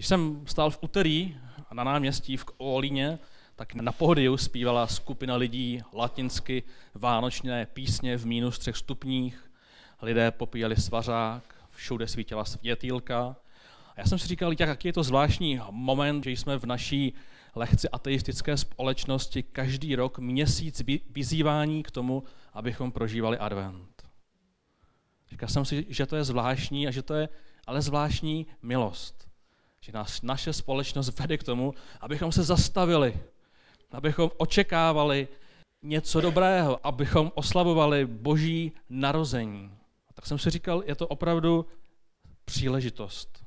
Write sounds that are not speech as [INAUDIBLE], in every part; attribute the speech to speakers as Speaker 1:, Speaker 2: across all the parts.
Speaker 1: Když jsem stál v úterý na náměstí v Olíně, tak na pohodiu zpívala skupina lidí latinsky vánočné písně v minus třech stupních. Lidé popíjeli svařák, všude svítila světýlka. A já jsem si říkal, jaký je to zvláštní moment, že jsme v naší lehce ateistické společnosti každý rok měsíc vyzývání k tomu, abychom prožívali advent. Říkal jsem si, že to je zvláštní a že to je ale zvláštní milost. Že nás naše společnost vede k tomu, abychom se zastavili, abychom očekávali něco dobrého, abychom oslavovali boží narození. A tak jsem si říkal, je to opravdu příležitost.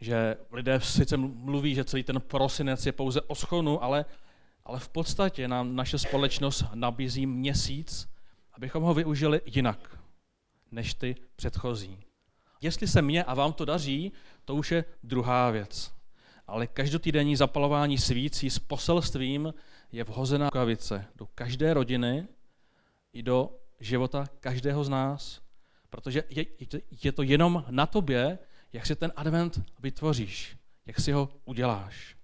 Speaker 1: Že lidé sice mluví, že celý ten prosinec je pouze o schonu, ale, ale v podstatě nám naše společnost nabízí měsíc, abychom ho využili jinak než ty předchozí. Jestli se mně a vám to daří, to už je druhá věc. Ale každotýdenní zapalování svící s poselstvím je vhozená kavice do každé rodiny i do života každého z nás. Protože je, je to jenom na tobě, jak si ten advent vytvoříš, jak si ho uděláš.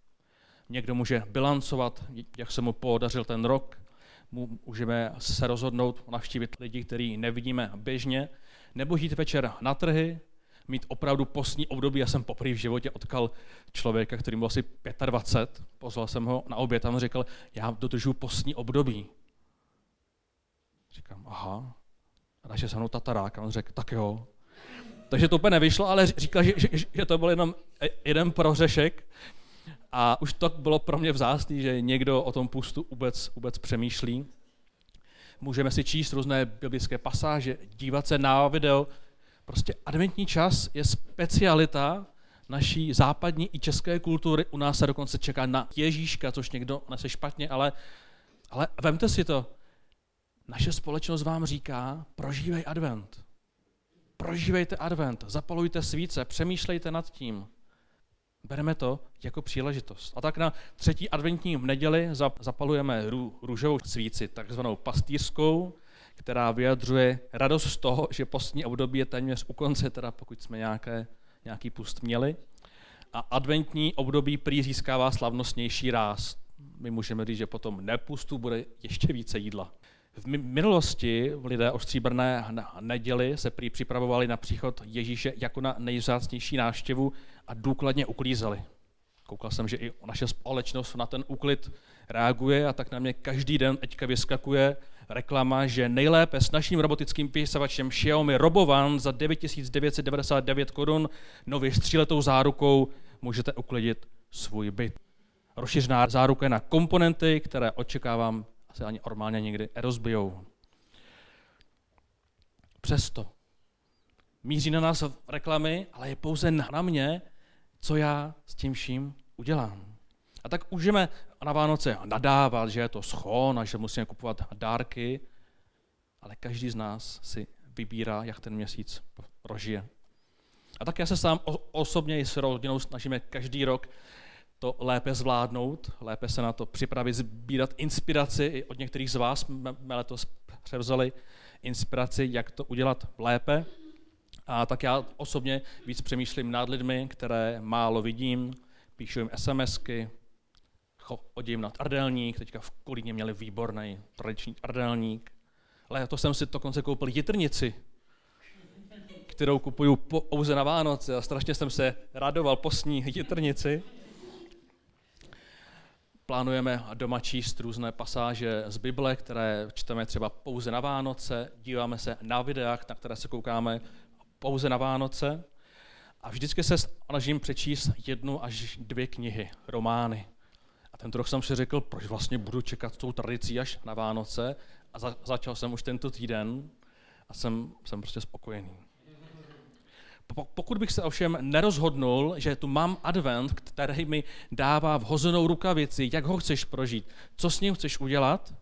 Speaker 1: Někdo může bilancovat, jak se mu podařil ten rok, můžeme se rozhodnout navštívit lidi, který nevidíme běžně, nebo jít večer na trhy, mít opravdu postní období. Já jsem poprvé v životě otkal člověka, který byl asi 25, pozval jsem ho na oběd a on řekl, já dodržuji postní období. Říkám, aha. A takže se mnou tatarák. A on řekl, tak jo. Takže to úplně nevyšlo, ale říkal, že, že, že to byl jenom jeden prořešek. A už to bylo pro mě vzácný, že někdo o tom pustu vůbec, vůbec přemýšlí. Můžeme si číst různé biblické pasáže, dívat se na video. Prostě adventní čas je specialita naší západní i české kultury. U nás se dokonce čeká na Ježíška, což někdo nese špatně, ale, ale vemte si to. Naše společnost vám říká, prožívej advent. Prožívejte advent, zapalujte svíce, přemýšlejte nad tím. Bereme to jako příležitost. A tak na třetí adventní neděli zapalujeme rů, růžovou svíci, takzvanou pastýřskou, která vyjadřuje radost z toho, že postní období je téměř u konce, teda pokud jsme nějaké, nějaký pust měli. A adventní období prý získává slavnostnější ráz. My můžeme říct, že potom nepustu bude ještě více jídla. V minulosti lidé o stříbrné neděli se prý připravovali na příchod Ježíše jako na nejvzácnější návštěvu a důkladně uklízeli. Koukal jsem, že i naše společnost na ten úklid reaguje a tak na mě každý den teďka vyskakuje reklama, že nejlépe s naším robotickým písavačem Xiaomi Robovan za 9999 korun nově stříletou zárukou můžete uklidit svůj byt. Rozšířená záruka na komponenty, které očekávám asi ani normálně někdy rozbijou. Přesto míří na nás reklamy, ale je pouze na mě, co já s tím vším udělám. A tak můžeme na Vánoce nadávat, že je to schon a že musíme kupovat dárky, ale každý z nás si vybírá, jak ten měsíc prožije. A tak já se sám osobně i s rodinou snažíme každý rok to lépe zvládnout, lépe se na to připravit, sbírat inspiraci. I od některých z vás jsme letos převzali inspiraci, jak to udělat lépe. A tak já osobně víc přemýšlím nad lidmi, které málo vidím, píšu jim SMSky, chodím na trdelník, teďka v Kolíně měli výborný tradiční trdelník. Ale to jsem si dokonce koupil jitrnici, kterou kupuju pouze na Vánoce a strašně jsem se radoval postní jitrnici plánujeme doma číst různé pasáže z Bible, které čteme třeba pouze na Vánoce, díváme se na videa, na které se koukáme pouze na Vánoce a vždycky se snažím přečíst jednu až dvě knihy, romány. A tento rok jsem si řekl, proč vlastně budu čekat tou tradicí až na Vánoce a za, začal jsem už tento týden a jsem, jsem prostě spokojený. Pokud bych se ovšem nerozhodnul, že tu mám advent, který mi dává vhozenou rukavici, jak ho chceš prožít, co s ním chceš udělat,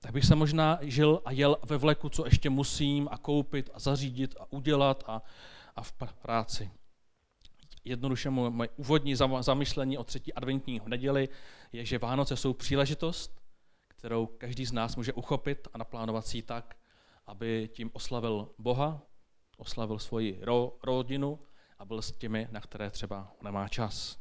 Speaker 1: tak bych se možná žil a jel ve vleku, co ještě musím a koupit a zařídit a udělat a, a v práci. Jednoduše moje úvodní zamyšlení o třetí adventní neděli je, že Vánoce jsou příležitost, kterou každý z nás může uchopit a naplánovat si tak, aby tím oslavil Boha, oslavil svoji ro, rodinu a byl s těmi, na které třeba nemá čas.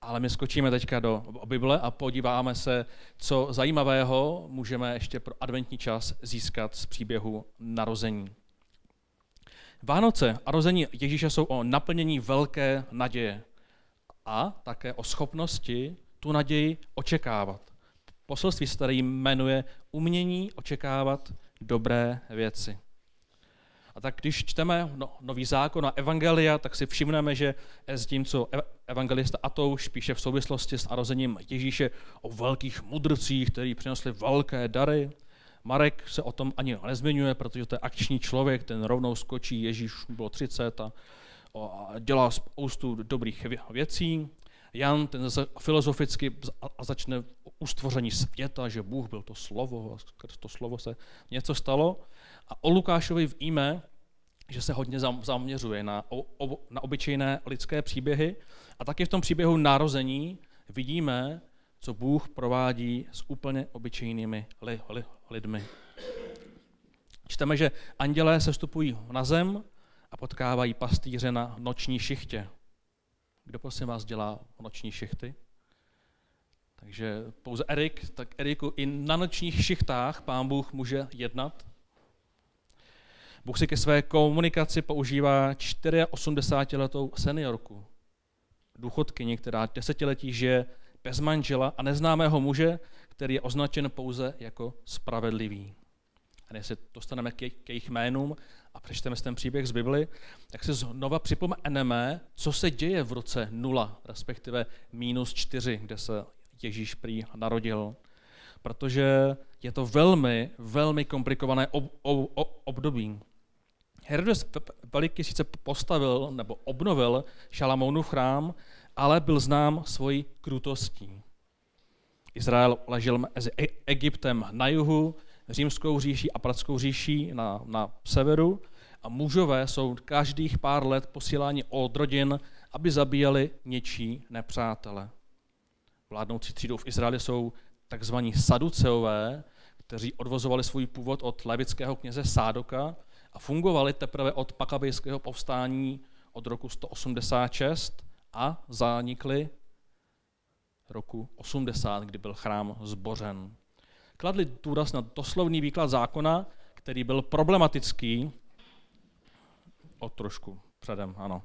Speaker 1: Ale my skočíme teďka do Bible a podíváme se, co zajímavého můžeme ještě pro adventní čas získat z příběhu narození. Vánoce a narození Ježíše jsou o naplnění velké naděje a také o schopnosti tu naději očekávat. Poselství se tady jmenuje umění očekávat dobré věci. A tak když čteme no, nový zákon a evangelia, tak si všimneme, že s tím, co evangelista Atouš píše v souvislosti s narozením Ježíše o velkých mudrcích, kteří přinesli velké dary. Marek se o tom ani nezmiňuje, protože to je akční člověk, ten rovnou skočí, Ježíš bylo 30 a, a dělá spoustu dobrých věcí. Jan ten filozoficky a začne ustvoření světa, že Bůh byl to slovo a skrz to slovo se něco stalo. A o Lukášovi víme, že se hodně zaměřuje na, na obyčejné lidské příběhy a taky v tom příběhu narození vidíme, co Bůh provádí s úplně obyčejnými li, li, lidmi. Čteme, že andělé se vstupují na zem a potkávají pastýře na noční šichtě. Kdo prosím vás dělá noční šichty? Takže pouze Erik, tak Eriku, i na nočních šichtách pán Bůh může jednat. Bůh si ke své komunikaci používá 84-letou seniorku, důchodkyni, která desetiletí žije bez manžela a neznámého muže, který je označen pouze jako spravedlivý. A než se dostaneme k jejich jménům a přečteme si ten příběh z Bibli, tak si znova připomeneme, co se děje v roce 0, respektive minus 4, kde se Ježíš prý narodil. Protože je to velmi, velmi komplikované ob, ob, ob, období. Herodes Veliký sice postavil nebo obnovil Šalamounův chrám, ale byl znám svojí krutostí. Izrael ležel mezi e- Egyptem na jihu, římskou říší a pradskou říší na, na severu a mužové jsou každých pár let posíláni od rodin, aby zabíjeli něčí nepřátele. Vládnoucí třídou v Izraeli jsou takzvaní saduceové, kteří odvozovali svůj původ od levického kněze Sádoka a fungovali teprve od pakabejského povstání od roku 186 a zanikli roku 80, kdy byl chrám zbořen. Kladli důraz na doslovný výklad zákona, který byl problematický, o trošku předem, ano.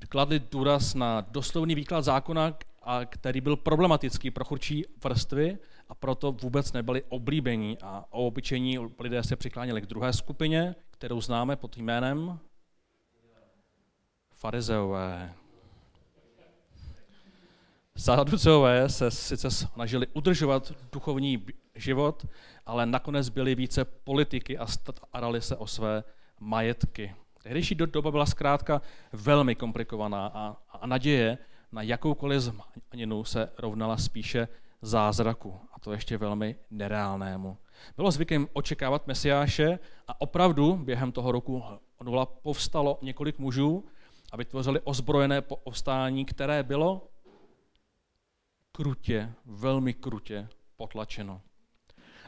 Speaker 1: E, kladli důraz na doslovný výklad zákona, a který byl problematický pro churčí vrstvy a proto vůbec nebyli oblíbení a obyčejní lidé se přikláněli k druhé skupině, kterou známe pod jménem farizeové. Saduceové se sice snažili udržovat duchovní život, ale nakonec byli více politiky a starali se o své majetky. Tehdejší doba byla zkrátka velmi komplikovaná a, a naděje na jakoukoliv zmaninu se rovnala spíše zázraku, a to ještě velmi nereálnému. Bylo zvykem očekávat Mesiáše a opravdu během toho roku nula povstalo několik mužů a vytvořili ozbrojené povstání, které bylo krutě, velmi krutě potlačeno.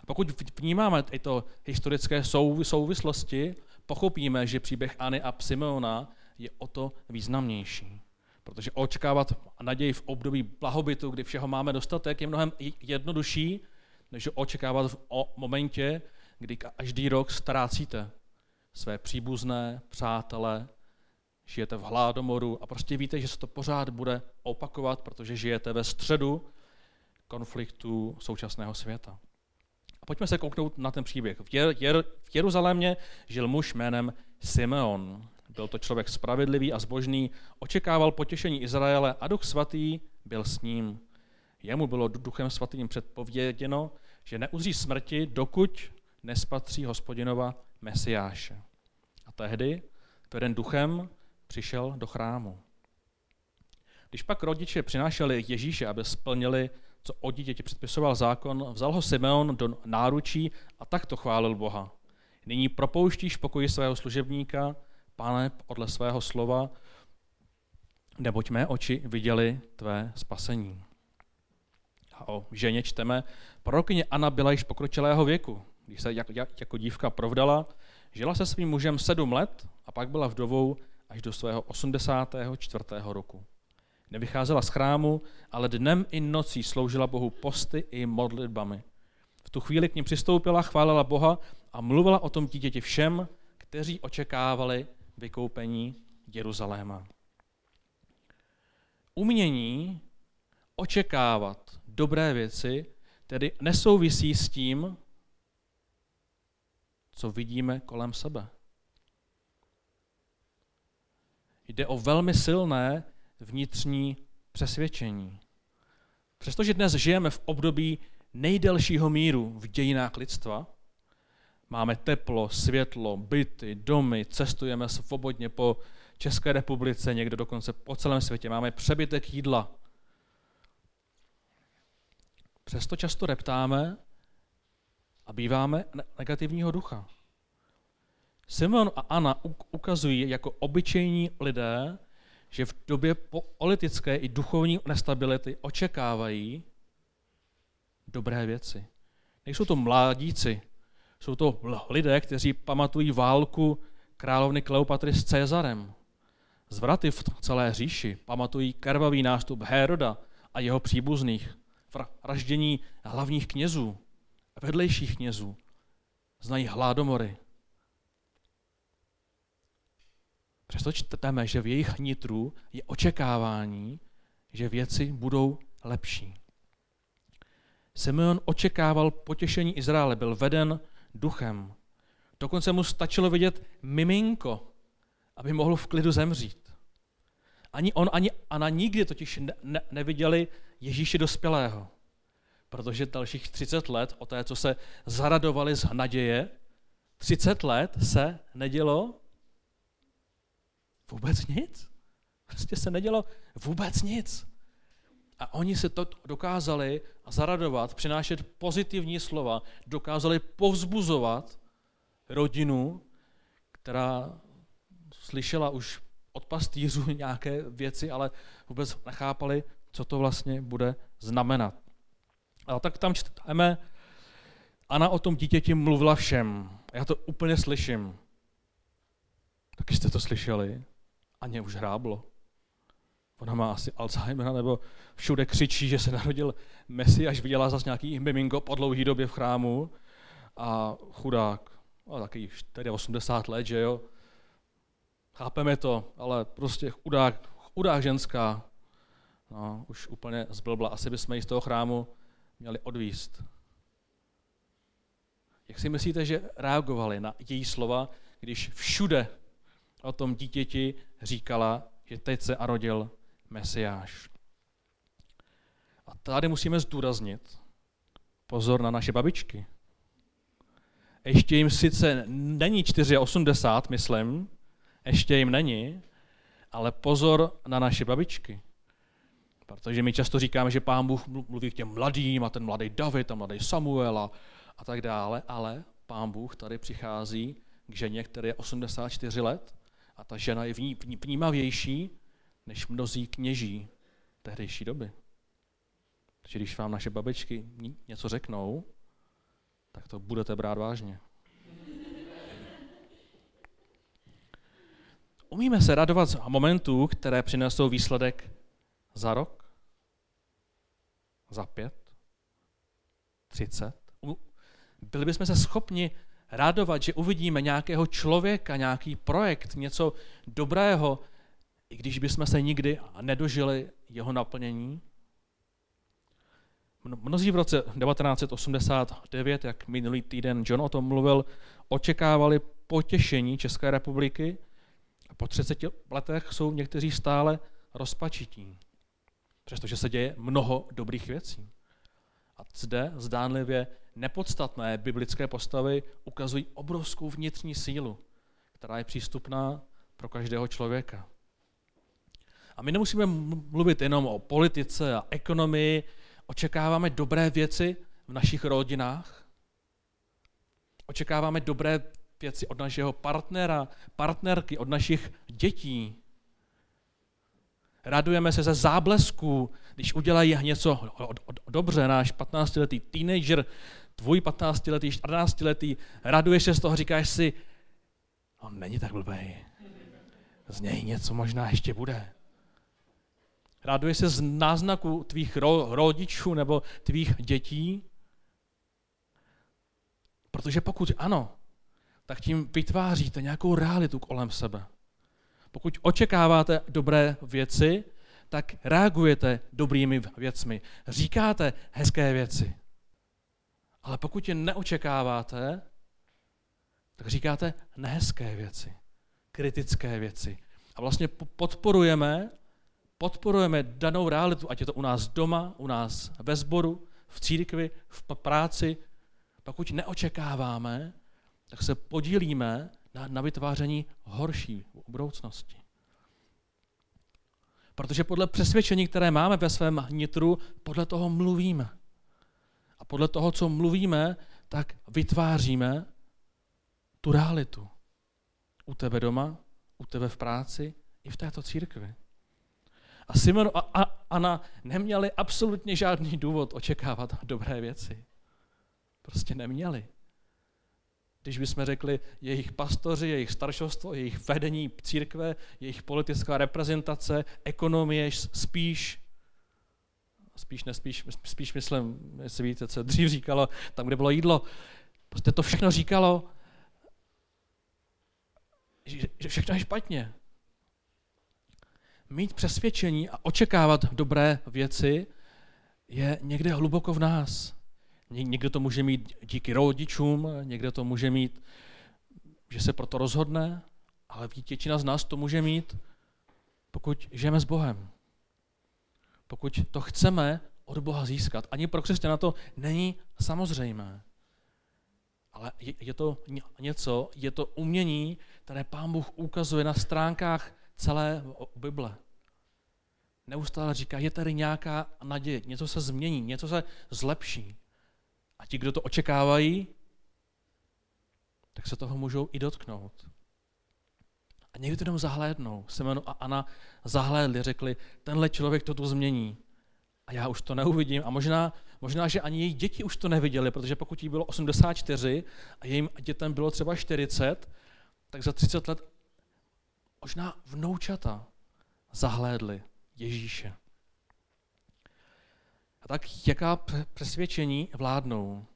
Speaker 1: A pokud vnímáme tyto historické souvislosti, pochopíme, že příběhAny a Simeona je o to významnější. Protože očekávat naději v období blahobytu, kdy všeho máme dostatek, je mnohem jednodušší, než očekávat v momentě, kdy každý rok ztrácíte své příbuzné, přátele, žijete v hladomoru a prostě víte, že se to pořád bude opakovat, protože žijete ve středu konfliktu současného světa. A pojďme se kouknout na ten příběh. V, Jer, Jer, v Jeruzalémě žil muž jménem Simeon. Byl to člověk spravedlivý a zbožný, očekával potěšení Izraele a duch svatý byl s ním. Jemu bylo duchem svatým předpověděno, že neuzří smrti, dokud nespatří hospodinova Mesiáše. A tehdy, veden duchem, přišel do chrámu. Když pak rodiče přinášeli Ježíše, aby splnili, co o dítěti předpisoval zákon, vzal ho Simeon do náručí a takto chválil Boha. Nyní propouštíš pokoji svého služebníka, pane, podle svého slova, neboť mé oči viděli tvé spasení. A o ženě čteme, prorokyně Anna byla již pokročilého věku. Když se jako, dívka provdala, žila se svým mužem sedm let a pak byla vdovou až do svého 84. roku. Nevycházela z chrámu, ale dnem i nocí sloužila Bohu posty i modlitbami. V tu chvíli k ním přistoupila, chválila Boha a mluvila o tom dítěti všem, kteří očekávali vykoupení Jeruzaléma. Umění očekávat dobré věci tedy nesouvisí s tím, co vidíme kolem sebe. Jde o velmi silné vnitřní přesvědčení. Přestože dnes žijeme v období nejdelšího míru v dějinách lidstva, máme teplo, světlo, byty, domy, cestujeme svobodně po České republice, někdo dokonce po celém světě, máme přebytek jídla. Přesto často reptáme a býváme negativního ducha. Simon a Anna ukazují jako obyčejní lidé, že v době politické i duchovní nestability očekávají dobré věci. Nejsou to mládíci, jsou to lidé, kteří pamatují válku královny Kleopatry s Cezarem. Zvraty v celé říši pamatují krvavý nástup Héroda a jeho příbuzných, vraždění hlavních knězů, vedlejších knězů. Znají hladomory, Přesto čteme, že v jejich nitru je očekávání, že věci budou lepší. Simeon očekával potěšení Izraele, byl veden duchem. Dokonce mu stačilo vidět miminko, aby mohl v klidu zemřít. Ani on, ani Ana nikdy totiž ne, ne, neviděli Ježíše dospělého, protože dalších 30 let, o té, co se zaradovali z naděje, 30 let se nedělo Vůbec nic. Prostě se nedělo vůbec nic. Oni se to dokázali zaradovat, přinášet pozitivní slova, dokázali povzbuzovat rodinu, která slyšela už od pastýřů [LAUGHS] nějaké věci, ale vůbec nechápali, co to vlastně bude znamenat. A tak tam čteme, Ana o tom dítěti mluvila všem. Já to úplně slyším. Taky jste to slyšeli? a mě už hráblo. Ona má asi Alzheimer, nebo všude křičí, že se narodil Messi, až viděla zase nějaký miminko po dlouhé době v chrámu. A chudák, a taky tedy 80 let, že jo. Chápeme to, ale prostě chudák, chudák ženská. No, už úplně zblbla. Asi bychom ji z toho chrámu měli odvíst. Jak si myslíte, že reagovali na její slova, když všude o tom dítěti říkala, že teď se arodil Mesiáš. A tady musíme zdůraznit pozor na naše babičky. Ještě jim sice není 84, myslím, ještě jim není, ale pozor na naše babičky. Protože my často říkáme, že pán Bůh mluví k těm mladým a ten mladý David a mladý Samuel a, a tak dále, ale pán Bůh tady přichází k ženě, které je 84 let a ta žena je vnímavější než mnozí kněží tehdejší doby. Takže když vám naše babičky něco řeknou, tak to budete brát vážně. Umíme se radovat z momentů, které přinesou výsledek za rok, za pět, třicet. Byli bychom se schopni radovat, že uvidíme nějakého člověka, nějaký projekt, něco dobrého, i když bychom se nikdy nedožili jeho naplnění? Mnozí v roce 1989, jak minulý týden John o tom mluvil, očekávali potěšení České republiky a po 30 letech jsou někteří stále rozpačití, přestože se děje mnoho dobrých věcí. A zde zdánlivě nepodstatné biblické postavy ukazují obrovskou vnitřní sílu, která je přístupná pro každého člověka. A my nemusíme mluvit jenom o politice a ekonomii, očekáváme dobré věci v našich rodinách, očekáváme dobré věci od našeho partnera, partnerky, od našich dětí. Radujeme se ze záblesků, když udělají něco dobře. Náš 15-letý teenager tvůj 15-letý, 14-letý, raduješ se z toho, říkáš si, On není tak blbej. Z něj něco možná ještě bude. Raduješ se z náznaku tvých ro- rodičů nebo tvých dětí? Protože pokud ano, tak tím vytváříte nějakou realitu kolem sebe. Pokud očekáváte dobré věci, tak reagujete dobrými věcmi. Říkáte hezké věci. Ale pokud je neočekáváte, tak říkáte nehezké věci, kritické věci. A vlastně podporujeme, podporujeme danou realitu, ať je to u nás doma, u nás ve sboru, v církvi, v práci. Pokud neočekáváme, tak se podílíme na, na vytváření horší budoucnosti. Protože podle přesvědčení, které máme ve svém nitru, podle toho mluvíme. A podle toho, co mluvíme, tak vytváříme tu realitu. U tebe doma, u tebe v práci, i v této církvi. A Simon a Anna neměli absolutně žádný důvod očekávat dobré věci. Prostě neměli. Když bychom řekli jejich pastoři, jejich staršostvo, jejich vedení církve, jejich politická reprezentace, ekonomie spíš, spíš nespíš, spíš myslím, jestli víte, co dřív říkalo, tam, kde bylo jídlo, prostě to všechno říkalo, že všechno je špatně. Mít přesvědčení a očekávat dobré věci je někde hluboko v nás. Někdo to může mít díky rodičům, někdo to může mít, že se proto rozhodne, ale většina z nás to může mít, pokud žijeme s Bohem. Pokud to chceme od Boha získat. Ani pro křesťana to není samozřejmé. Ale je, je to něco, je to umění, které Pán Bůh ukazuje na stránkách celé Bible. Neustále říká, je tady nějaká naděje, něco se změní, něco se zlepší. A ti, kdo to očekávají, tak se toho můžou i dotknout. A někdy to jenom zahlédnou. Semenu a Ana zahlédli, řekli, tenhle člověk to tu změní. A já už to neuvidím. A možná, možná, že ani její děti už to neviděli, protože pokud jí bylo 84 a jejím dětem bylo třeba 40, tak za 30 let možná vnoučata zahlédli Ježíše. A tak jaká přesvědčení vládnou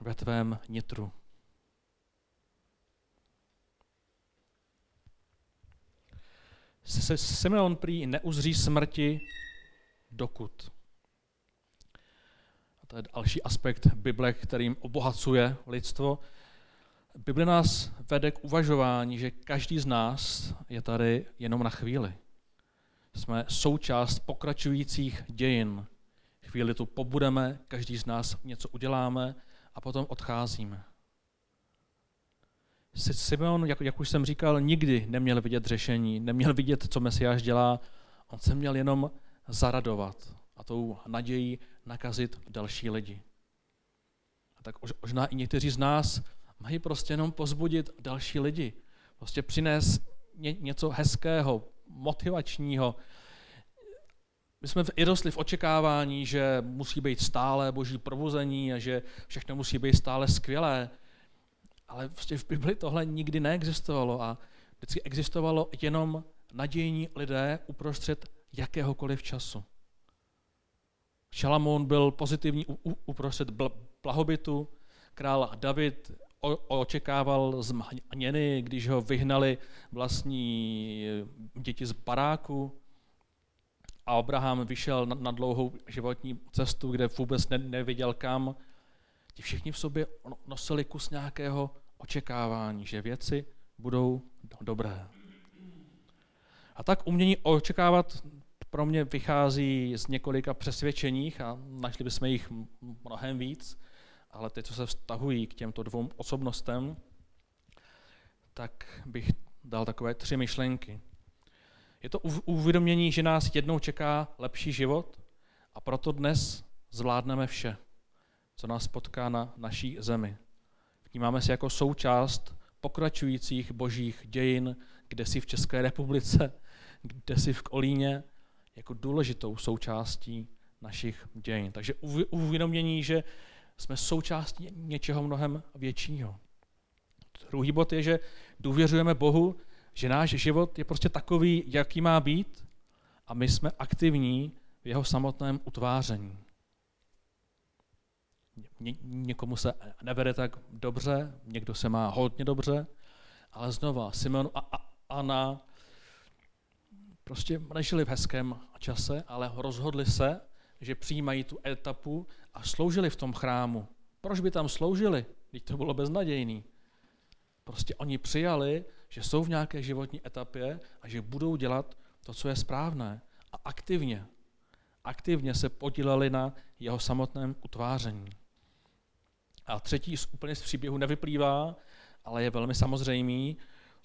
Speaker 1: ve tvém nitru? Simeon prý neuzří smrti dokud. A to je další aspekt Bible, kterým obohacuje lidstvo. Bible nás vede k uvažování, že každý z nás je tady jenom na chvíli. Jsme součást pokračujících dějin. Chvíli tu pobudeme, každý z nás něco uděláme a potom odcházíme. Simeon, jak, jak už jsem říkal, nikdy neměl vidět řešení, neměl vidět, co Mesiáš dělá. On se měl jenom zaradovat a tou nadějí nakazit další lidi. A tak možná i někteří z nás mají prostě jenom pozbudit další lidi. Prostě přinést ně, něco hezkého, motivačního. My jsme i rostli v očekávání, že musí být stále boží probuzení a že všechno musí být stále skvělé. Ale prostě v Bibli tohle nikdy neexistovalo a vždycky existovalo jenom nadějní lidé uprostřed jakéhokoliv času. Šalamón byl pozitivní uprostřed blahobytu, král David očekával zmaněny, když ho vyhnali vlastní děti z baráku. A Abraham vyšel na, dlouhou životní cestu, kde vůbec neviděl kam. Ti všichni v sobě nosili kus nějakého očekávání, že věci budou dobré. A tak umění očekávat pro mě vychází z několika přesvědčeních a našli bychom jich mnohem víc ale ty, co se vztahují k těmto dvou osobnostem, tak bych dal takové tři myšlenky. Je to uvědomění, že nás jednou čeká lepší život a proto dnes zvládneme vše, co nás potká na naší zemi. Vnímáme se jako součást pokračujících božích dějin, kde si v České republice, kde si v Kolíně, jako důležitou součástí našich dějin. Takže uvědomění, že jsme součástí něčeho mnohem většího. Druhý bod je, že důvěřujeme Bohu, že náš život je prostě takový, jaký má být a my jsme aktivní v jeho samotném utváření. Ně, někomu se nevede tak dobře, někdo se má hodně dobře, ale znova Simon a, a Anna prostě nežili v hezkém čase, ale rozhodli se, že přijímají tu etapu a sloužili v tom chrámu. Proč by tam sloužili, když to bylo beznadějný? Prostě oni přijali, že jsou v nějaké životní etapě a že budou dělat to, co je správné. A aktivně, aktivně se podíleli na jeho samotném utváření. A třetí z úplně z příběhu nevyplývá, ale je velmi samozřejmý.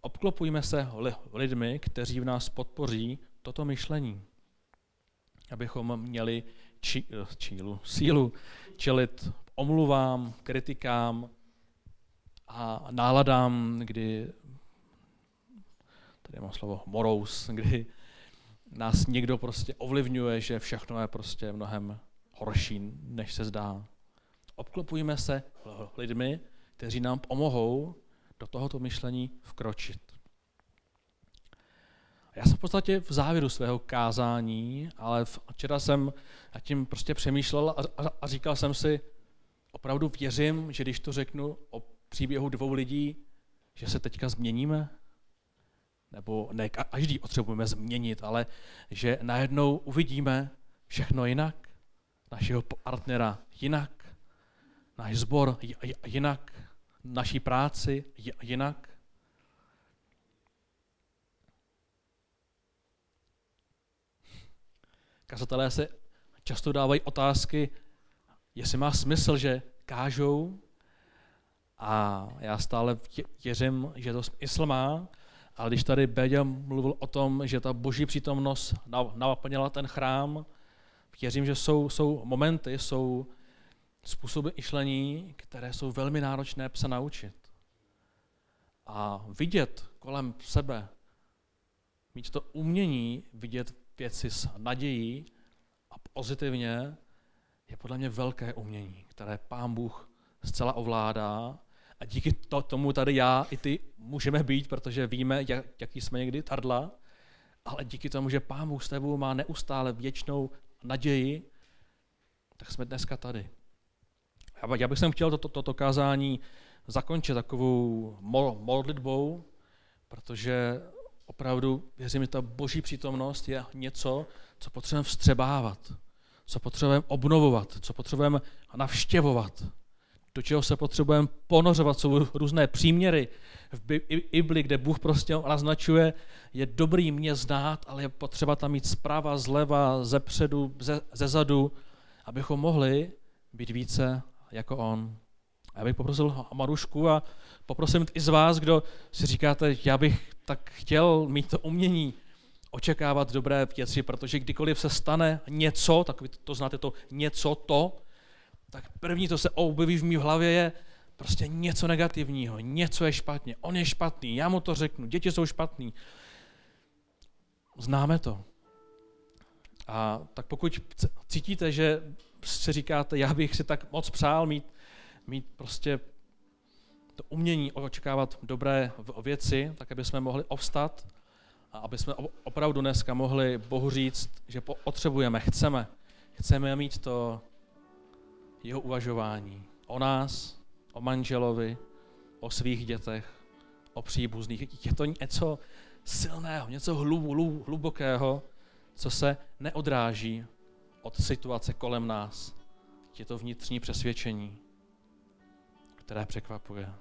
Speaker 1: Obklopujme se lidmi, kteří v nás podpoří toto myšlení, abychom měli či, čílu, sílu čelit omluvám, kritikám a náladám, kdy, tady mám slovo morous, [LAUGHS] kdy nás někdo prostě ovlivňuje, že všechno je prostě mnohem horší, než se zdá. Obklopujeme se lidmi, kteří nám pomohou do tohoto myšlení vkročit. Já jsem v podstatě v závěru svého kázání, ale včera jsem nad tím prostě přemýšlel a, a, a říkal jsem si, opravdu věřím, že když to řeknu o příběhu dvou lidí, že se teďka změníme? Nebo ne každý potřebujeme změnit, ale že najednou uvidíme všechno jinak, našeho partnera jinak, náš sbor jinak, naší práci jinak. Kazatelé se často dávají otázky, jestli má smysl, že kážou a já stále věřím, že to smysl má, ale když tady Béďa mluvil o tom, že ta boží přítomnost naplnila ten chrám, věřím, že jsou, jsou momenty, jsou způsoby myšlení, které jsou velmi náročné se naučit. A vidět kolem sebe, mít to umění vidět věci s nadějí a pozitivně, je podle mě velké umění, které Pán Bůh zcela ovládá a díky to, tomu tady já i ty můžeme být, protože víme, jak, jaký jsme někdy tardla, ale díky tomu, že Pán Bůh s tebou má neustále věčnou naději, tak jsme dneska tady. Já bych sem chtěl toto, toto kázání zakončit takovou modlitbou, protože opravdu věřím, že ta boží přítomnost je něco, co potřebujeme vstřebávat, co potřebujeme obnovovat, co potřebujeme navštěvovat, do čeho se potřebujeme ponořovat, jsou různé příměry v Bibli, kde Bůh prostě naznačuje, je dobrý mě znát, ale je potřeba tam mít zprava, zleva, ze předu, ze, ze zadu, abychom mohli být více jako on. A já bych poprosil Marušku a poprosím i z vás, kdo si říkáte, já bych tak chtěl mít to umění, očekávat dobré věci, protože kdykoliv se stane něco, tak vy to znáte to něco to, tak první, co se objeví v mý hlavě, je prostě něco negativního, něco je špatně, on je špatný, já mu to řeknu, děti jsou špatný. Známe to. A tak pokud cítíte, že si říkáte, já bych si tak moc přál mít, mít prostě to umění očekávat dobré věci, tak aby jsme mohli ovstat a aby jsme opravdu dneska mohli Bohu říct, že potřebujeme, chceme, chceme mít to jeho uvažování o nás, o manželovi, o svých dětech, o příbuzných. Je to něco silného, něco hlubokého, co se neodráží od situace kolem nás. Je to vnitřní přesvědčení, které překvapuje.